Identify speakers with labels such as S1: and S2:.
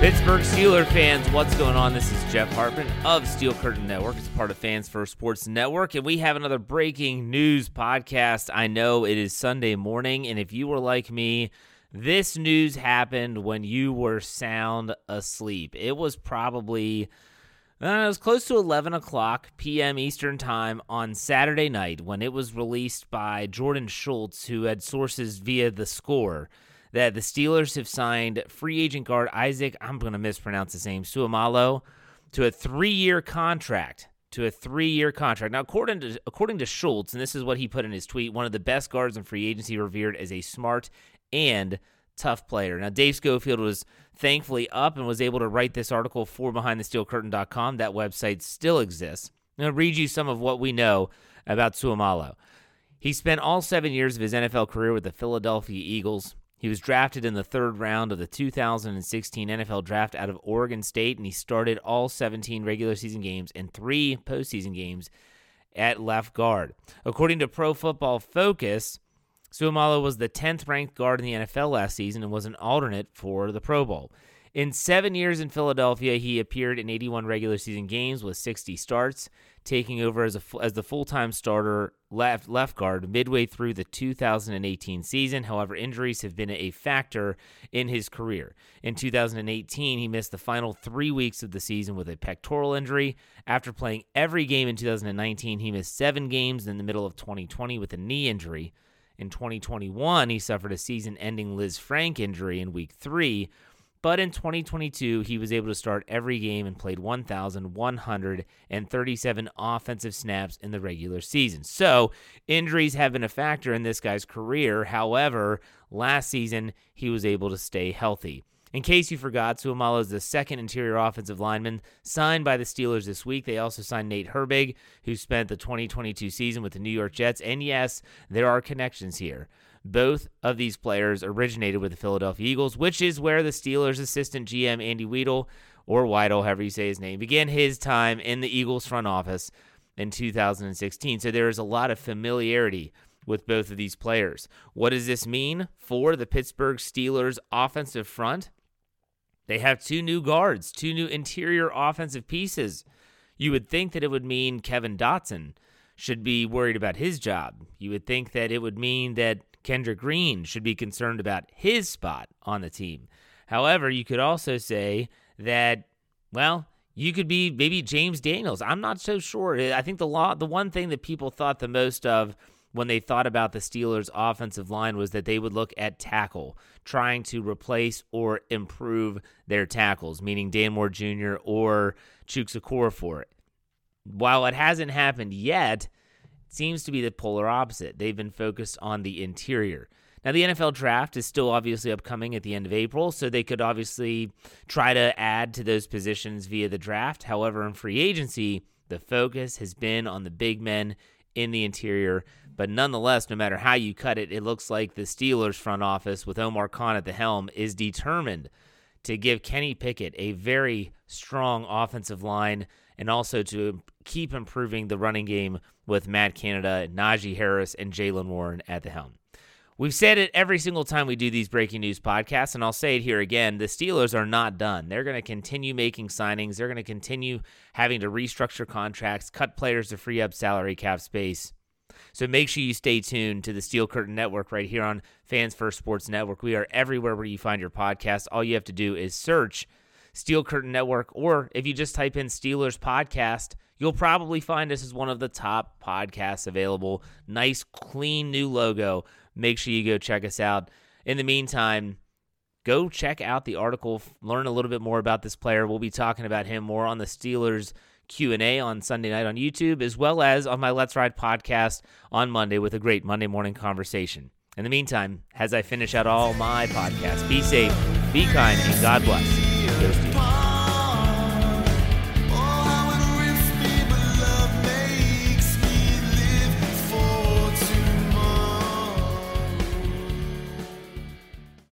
S1: Pittsburgh Steeler fans, what's going on? This is Jeff Hartman of Steel Curtain Network. It's part of Fans First Sports Network, and we have another breaking news podcast. I know it is Sunday morning, and if you were like me, this news happened when you were sound asleep. It was probably uh, it was close to 11 o'clock p.m. Eastern Time on Saturday night when it was released by Jordan Schultz, who had sources via the score that the Steelers have signed free agent guard Isaac, I'm going to mispronounce his name, Suamalo, to a three year contract. To a three year contract. Now, according to, according to Schultz, and this is what he put in his tweet, one of the best guards in free agency revered as a smart and tough player. Now, Dave Schofield was thankfully up and was able to write this article for BehindTheSteelCurtain.com. That website still exists. I'm going to read you some of what we know about Seumalo. He spent all seven years of his NFL career with the Philadelphia Eagles. He was drafted in the third round of the 2016 NFL Draft out of Oregon State, and he started all 17 regular season games and three postseason games at left guard. According to Pro Football Focus, Seumalo was the 10th ranked guard in the NFL last season and was an alternate for the Pro Bowl. In seven years in Philadelphia, he appeared in 81 regular season games with 60 starts, taking over as a as the full time starter left left guard midway through the 2018 season. However, injuries have been a factor in his career. In 2018, he missed the final three weeks of the season with a pectoral injury. After playing every game in 2019, he missed seven games in the middle of 2020 with a knee injury. In 2021, he suffered a season ending Lisfranc injury in week three but in 2022, he was able to start every game and played 1,137 offensive snaps in the regular season. So, injuries have been a factor in this guy's career. However, last season, he was able to stay healthy. In case you forgot, Seumalo is the second interior offensive lineman signed by the Steelers this week. They also signed Nate Herbig, who spent the 2022 season with the New York Jets. And yes, there are connections here. Both of these players originated with the Philadelphia Eagles, which is where the Steelers' assistant GM Andy Weidl, or Weidl, however you say his name, began his time in the Eagles front office in 2016. So there is a lot of familiarity with both of these players. What does this mean for the Pittsburgh Steelers offensive front? They have two new guards, two new interior offensive pieces. You would think that it would mean Kevin Dotson should be worried about his job. You would think that it would mean that Kendrick Green should be concerned about his spot on the team. However, you could also say that, well, you could be maybe James Daniels. I'm not so sure. I think the law, the one thing that people thought the most of when they thought about the Steelers' offensive line was that they would look at tackle, trying to replace or improve their tackles, meaning Dan Moore Jr. or Chukwuma Okorafor for it. While it hasn't happened yet, seems to be the polar opposite. They've been focused on the interior. Now, the NFL draft is still obviously upcoming at the end of April, so they could obviously try to add to those positions via the draft. However, in free agency, the focus has been on the big men in the interior. But nonetheless, no matter how you cut it, it looks like the Steelers front office with Omar Khan at the helm is determined to give Kenny Pickett a very strong offensive line and also to keep improving the running game with Matt Canada, Najee Harris, and Jaylen Warren at the helm. We've said it every single time we do these breaking news podcasts, and I'll say it here again. The Steelers are not done. They're going to continue making signings. They're going to continue having to restructure contracts, cut players to free up salary cap space. So make sure you stay tuned to the Steel Curtain Network right here on Fans First Sports Network. We are everywhere where you find your podcast. All you have to do is search Steel Curtain Network, or if you just type in Steelers Podcast, you'll probably find us as one of the top podcasts available. Nice, clean new logo. Make sure you go check us out. In the meantime, go check out the article, learn a little bit more about this player. We'll be talking about him more on the Steelers Q&A on Sunday night on YouTube as well as on my Let's Ride podcast on Monday with a great Monday morning conversation. In the meantime, as I finish out all my podcasts, be safe, be kind, and God bless.